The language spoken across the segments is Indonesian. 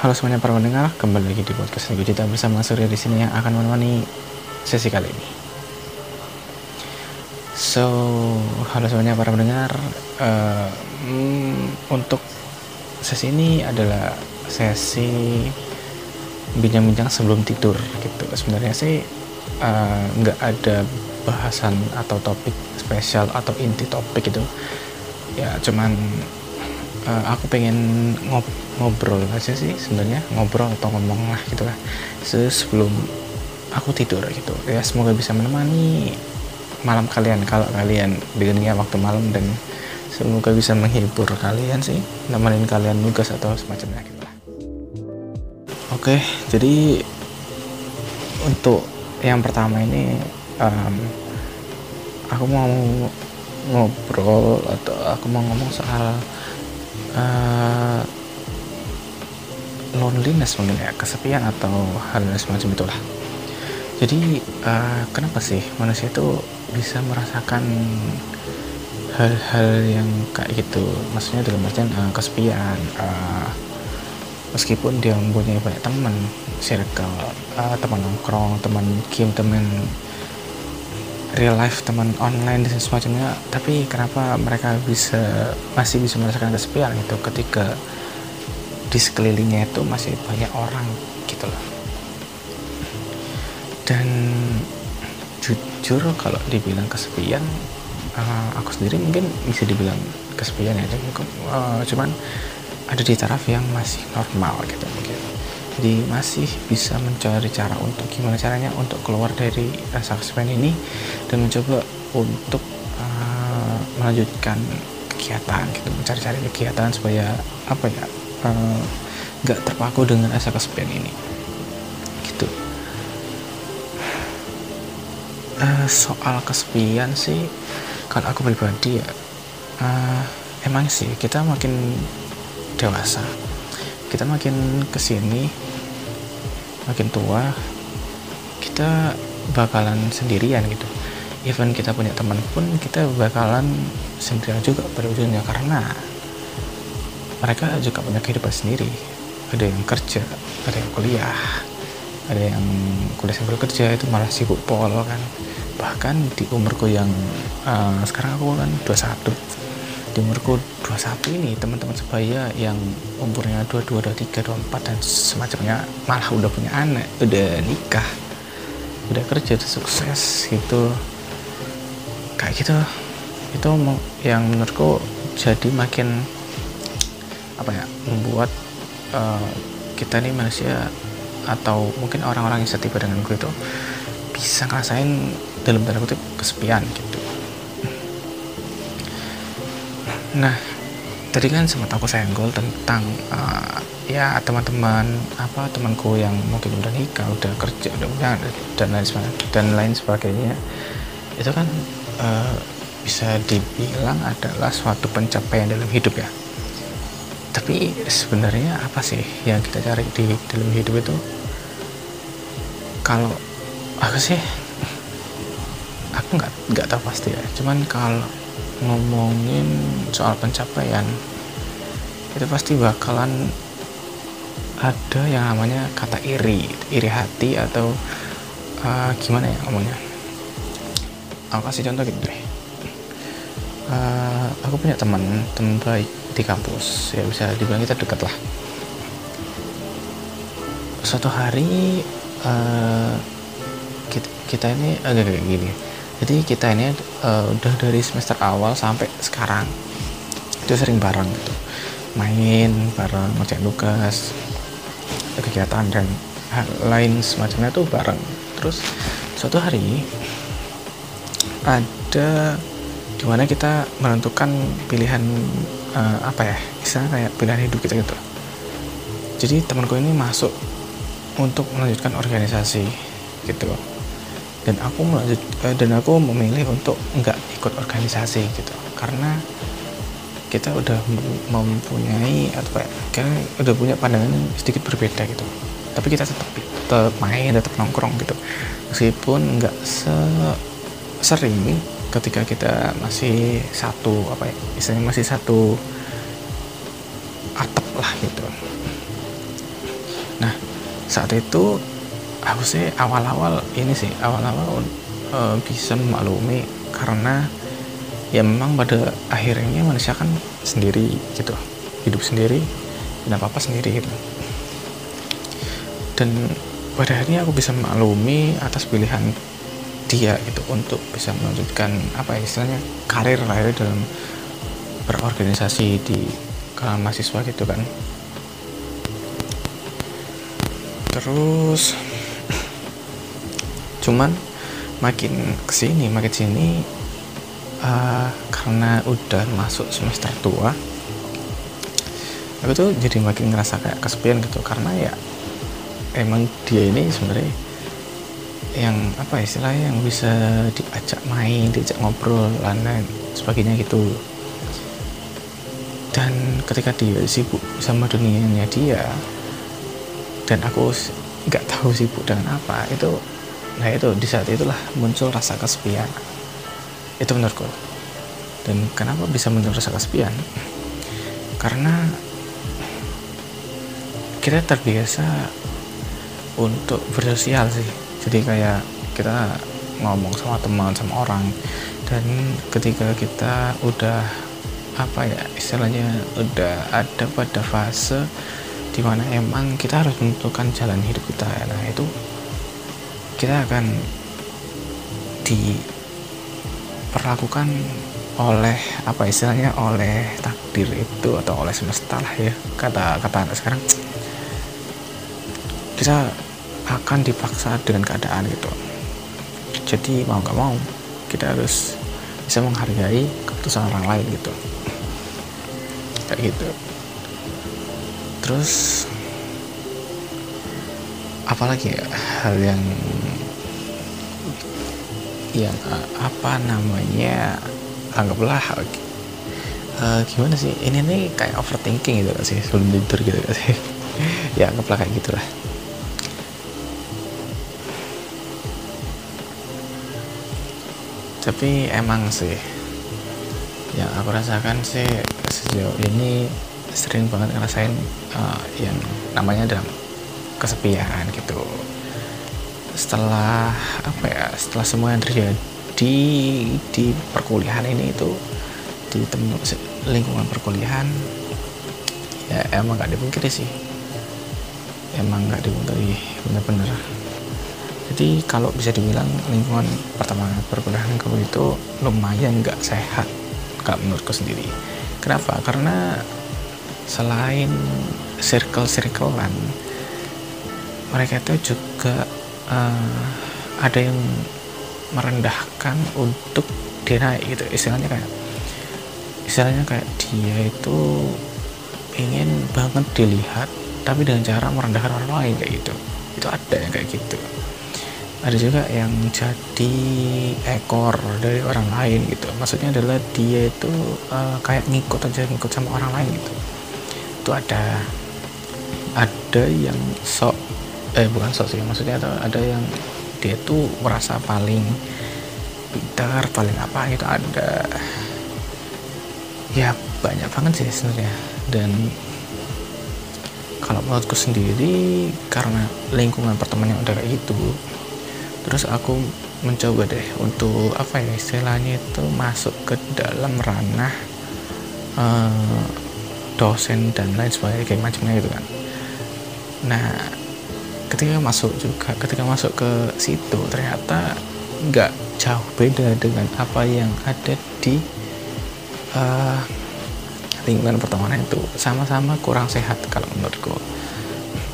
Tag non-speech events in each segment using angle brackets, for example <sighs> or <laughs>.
Halo semuanya para pendengar, kembali lagi di podcast Nego Cita bersama Surya di sini yang akan menemani sesi kali ini. So, halo semuanya para pendengar. Uh, hmm, untuk sesi ini adalah sesi bincang-bincang sebelum tidur gitu. Sebenarnya sih uh, nggak uh, ada bahasan atau topik spesial atau inti topik itu. Ya cuman uh, aku pengen ngob ngobrol aja sih sebenarnya. Ngobrol atau ngomong lah gitu lah. Sebelum aku tidur gitu ya semoga bisa menemani malam kalian. Kalau kalian dengarnya waktu malam dan semoga bisa menghibur kalian sih. Nemenin kalian nugas atau semacamnya gitu lah. Oke jadi untuk yang pertama ini um, aku mau ngobrol atau aku mau ngomong soal uh, loneliness mungkin ya kesepian atau hal semacam itulah. Jadi uh, kenapa sih manusia itu bisa merasakan hal-hal yang kayak gitu? Maksudnya dalam artian uh, kesepian uh, meskipun dia mempunyai banyak teman circle uh, teman nongkrong teman game teman real life teman online dan semacamnya tapi kenapa mereka bisa masih bisa merasakan kesepian itu ketika di sekelilingnya itu masih banyak orang gitu loh. Dan jujur kalau dibilang kesepian uh, aku sendiri mungkin bisa dibilang kesepian ya uh, cuman ada di taraf yang masih normal gitu mungkin jadi masih bisa mencari cara untuk gimana caranya untuk keluar dari rasa kesepian ini dan mencoba untuk uh, melanjutkan kegiatan gitu mencari-cari kegiatan supaya apa ya eh, nggak uh, terpaku dengan rasa kesepian ini. Gitu. Uh, soal kesepian sih kalau aku pribadi ya uh, emang sih kita makin dewasa. Kita makin ke sini makin tua kita bakalan sendirian gitu. Even kita punya teman pun kita bakalan sendirian juga pada ujungnya. Karena mereka juga punya kehidupan sendiri. Ada yang kerja ada yang kuliah ada yang kuliah sambil kerja itu malah sibuk pol kan. Bahkan di umurku yang uh, sekarang aku kan 21 di umurku 21 ini teman-teman sebaya yang umurnya 22, 23, 24 dan semacamnya malah udah punya anak, udah nikah, udah kerja, udah sukses gitu. Kayak gitu. Itu yang menurutku jadi makin apa ya, membuat uh, kita nih manusia atau mungkin orang-orang yang setipe dengan gue itu bisa ngerasain dalam tanda kutip kesepian gitu Nah, tadi kan sempat aku senggol tentang uh, ya teman-teman apa temanku yang mungkin udah nikah, udah kerja, udah punya dan lain sebagainya dan lain sebagainya. Itu kan uh, bisa dibilang adalah suatu pencapaian dalam hidup ya. Tapi sebenarnya apa sih yang kita cari di dalam hidup itu? Kalau aku sih aku nggak nggak tahu pasti ya. Cuman kalau ngomongin soal pencapaian itu pasti bakalan ada yang namanya kata iri iri hati atau uh, gimana ya ngomongnya? Aku kasih contoh gitu deh. Uh, aku punya teman teman baik di kampus. Ya bisa dibilang kita dekat lah. Suatu hari uh, kita, kita ini agak kayak gini jadi kita ini uh, udah dari semester awal sampai sekarang itu sering bareng gitu. Main bareng ngecek tugas kegiatan dan lain semacamnya tuh bareng. Terus suatu hari ada di mana kita menentukan pilihan uh, apa ya misalnya kayak pilihan hidup kita gitu. Jadi temanku ini masuk untuk melanjutkan organisasi gitu dan aku melanjut eh, dan aku memilih untuk nggak ikut organisasi gitu. Karena kita udah mempunyai atau kayak kita udah punya pandangan yang sedikit berbeda gitu. Tapi kita tetap tetap main tetap nongkrong gitu. Meskipun nggak se sering ketika kita masih satu apa ya istilahnya masih satu atap lah gitu. Saat itu aku sih awal-awal ini sih awal-awal uh, bisa memaklumi karena ya memang pada akhirnya manusia kan sendiri gitu hidup sendiri dan apa apa sendiri gitu. Dan pada akhirnya aku bisa memaklumi atas pilihan dia gitu untuk bisa melanjutkan apa ya istilahnya karir karir dalam berorganisasi di kalangan mahasiswa gitu kan. Terus cuman makin ke sini makin sini uh, karena udah masuk semester tua aku tuh jadi makin ngerasa kayak kesepian gitu. Karena ya emang dia ini sebenarnya yang apa istilahnya yang bisa diajak main diajak ngobrol dan lain sebagainya gitu. Dan ketika dia sibuk sama dunianya dia dan aku nggak tahu sibuk dengan apa itu nah itu di saat itulah muncul rasa kesepian. Itu menurutku. Dan kenapa bisa muncul rasa kesepian? Karena kita terbiasa untuk bersosial sih. Jadi kayak kita ngomong sama teman sama orang. Dan ketika kita udah apa ya istilahnya udah ada pada fase di mana emang kita harus menentukan jalan hidup kita. Nah itu kita akan diperlakukan oleh apa istilahnya oleh takdir itu atau oleh semesta lah ya kata kata anak sekarang. Kita akan dipaksa dengan keadaan gitu jadi mau nggak mau kita harus bisa menghargai keputusan orang lain gitu. Kayak gitu. Terus apalagi ya hal yang yang apa namanya? Anggaplah uh, gimana sih? Ini nih kayak overthinking gitu gak sih? Sebelum tidur gitu gak sih? <laughs> Ya anggaplah kayak gitulah. Tapi emang sih yang aku rasakan sih sejauh ini sering banget ngerasain uh, yang namanya dalam kesepian gitu setelah apa ya setelah semua yang terjadi di perkuliahan ini itu di temu, lingkungan perkuliahan ya emang gak dipungkiri sih. Emang gak dipungkiri bener-bener jadi kalau bisa dibilang lingkungan pertama perkuliahan kamu itu lumayan nggak sehat kalau menurutku sendiri. Kenapa? Karena selain circle-circlean mereka itu juga uh, ada yang merendahkan untuk dia naik gitu. Istilahnya kayak istilahnya kayak dia itu ingin banget dilihat tapi dengan cara merendahkan orang lain kayak gitu. Itu ada yang kayak gitu. Ada juga yang jadi ekor dari orang lain gitu. Maksudnya adalah dia itu uh, kayak ngikut aja ngikut sama orang lain gitu. Itu ada. Ada yang sok eh bukan sok sih maksudnya ada, ada yang dia tuh merasa paling pintar paling apa gitu ada ya banyak banget sih sebenarnya. Dan kalau menurutku sendiri karena lingkungan pertemanan yang udah kayak gitu terus aku mencoba deh untuk apa ya istilahnya itu masuk ke dalam ranah uh, dosen dan lain sebagainya kayak macamnya gitu kan. Nah ketika masuk juga ketika masuk ke situ ternyata nggak jauh beda dengan apa yang ada di uh, lingkungan pertemanan itu. Sama-sama kurang sehat kalau menurutku.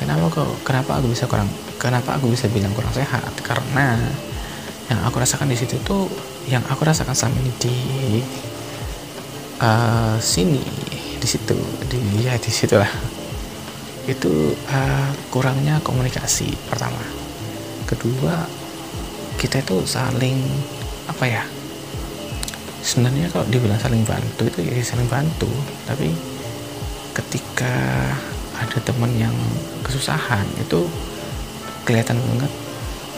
Kenapa kok kenapa aku bisa kurang kenapa aku bisa bilang kurang sehat? Karena yang aku rasakan di situ tuh yang aku rasakan sama ini di uh, sini di situ di ya di situ lah itu uh, kurangnya komunikasi pertama. Kedua kita itu saling apa ya sebenarnya kalau dibilang saling bantu itu ya saling bantu. Tapi ketika ada teman yang kesusahan itu kelihatan banget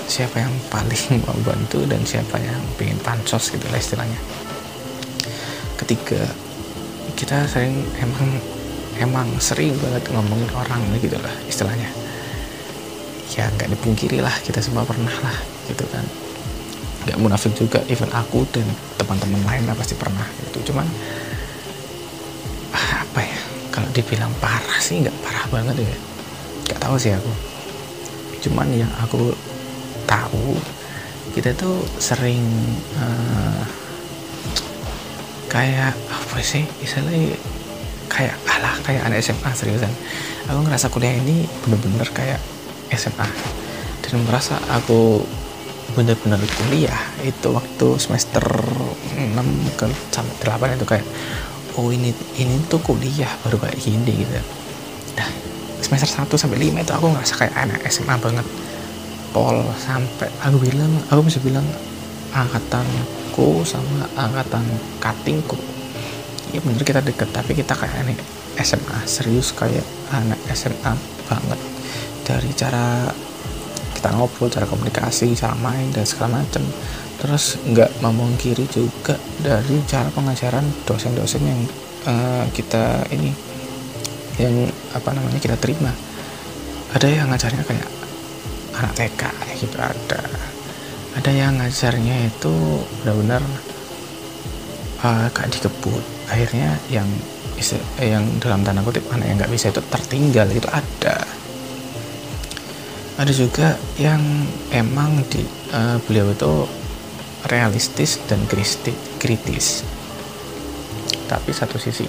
siapa yang paling <laughs> mau bantu dan siapa yang pengen pansos gitu lah istilahnya. Ketika kita sering emang emang sering banget ngomongin orang gitu lah istilahnya. Ya nggak dipungkiri lah kita semua pernah lah gitu kan. Nggak munafik juga even aku dan teman-teman lain lah pasti pernah gitu. Cuman ah, apa ya kalau dibilang parah sih nggak parah banget ya. Nggak tahu sih aku. Cuman yang aku tahu kita tuh sering uh, kayak apa sih istilahnya kayak alah kayak anak SMA seriusan. Aku ngerasa kuliah ini bener-bener kayak SMA dan merasa aku bener-bener kuliah itu waktu semester 6 ke sampai 8 itu kayak oh ini ini tuh kuliah baru kayak gini gitu. Nah semester 1 sampai 5 itu aku ngerasa kayak anak SMA banget. Pol sampai aku bilang aku bisa bilang angkatanku sama angkatan katingku ya bener kita deket tapi kita kayak anak SMA serius kayak anak SMA banget dari cara kita ngobrol, cara komunikasi, cara main dan segala macam. Terus nggak memungkiri juga dari cara pengajaran dosen-dosen yang uh, kita ini yang apa namanya kita terima. Ada yang ngajarnya kayak anak TK gitu ada. Ada yang ngajarnya itu benar-benar uh, kayak dikebut. Akhirnya yang yang dalam tanda kutip anak yang nggak bisa itu tertinggal itu ada. Ada juga yang emang di uh, beliau itu realistis dan kritis. Tapi satu sisi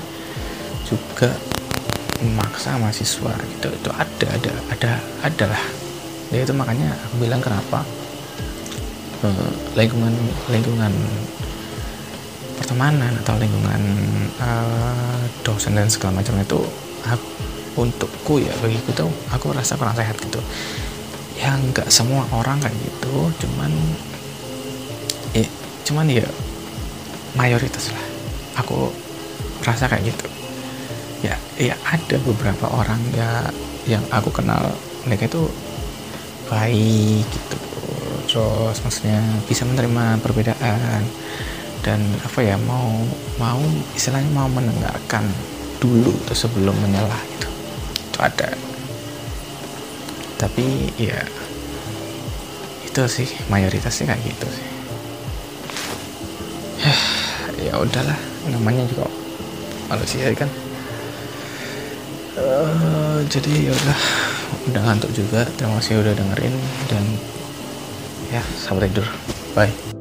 juga memaksa mahasiswa gitu itu ada ada ada adalah. Ya itu makanya aku bilang kenapa uh, lingkungan lingkungan pertemanan atau lingkungan uh, dosen dan segala macam itu aku, untukku ya bagiku tuh aku rasa kurang sehat gitu. Ya nggak semua orang kayak gitu cuman ya cuman ya mayoritas lah aku rasa kayak gitu. Ya ya ada beberapa orang ya yang aku kenal mereka itu baik gitu. Terus maksudnya bisa menerima perbedaan dan apa ya mau mau istilahnya mau mendengarkan dulu tuh sebelum menyalah itu. Itu ada. Tapi ya itu sih mayoritasnya kayak gitu sih. <sighs> Ya udahlah namanya juga manusia kan. Uh, jadi ya udah udah ngantuk juga. Terima kasih udah dengerin dan ya sampai tidur. Bye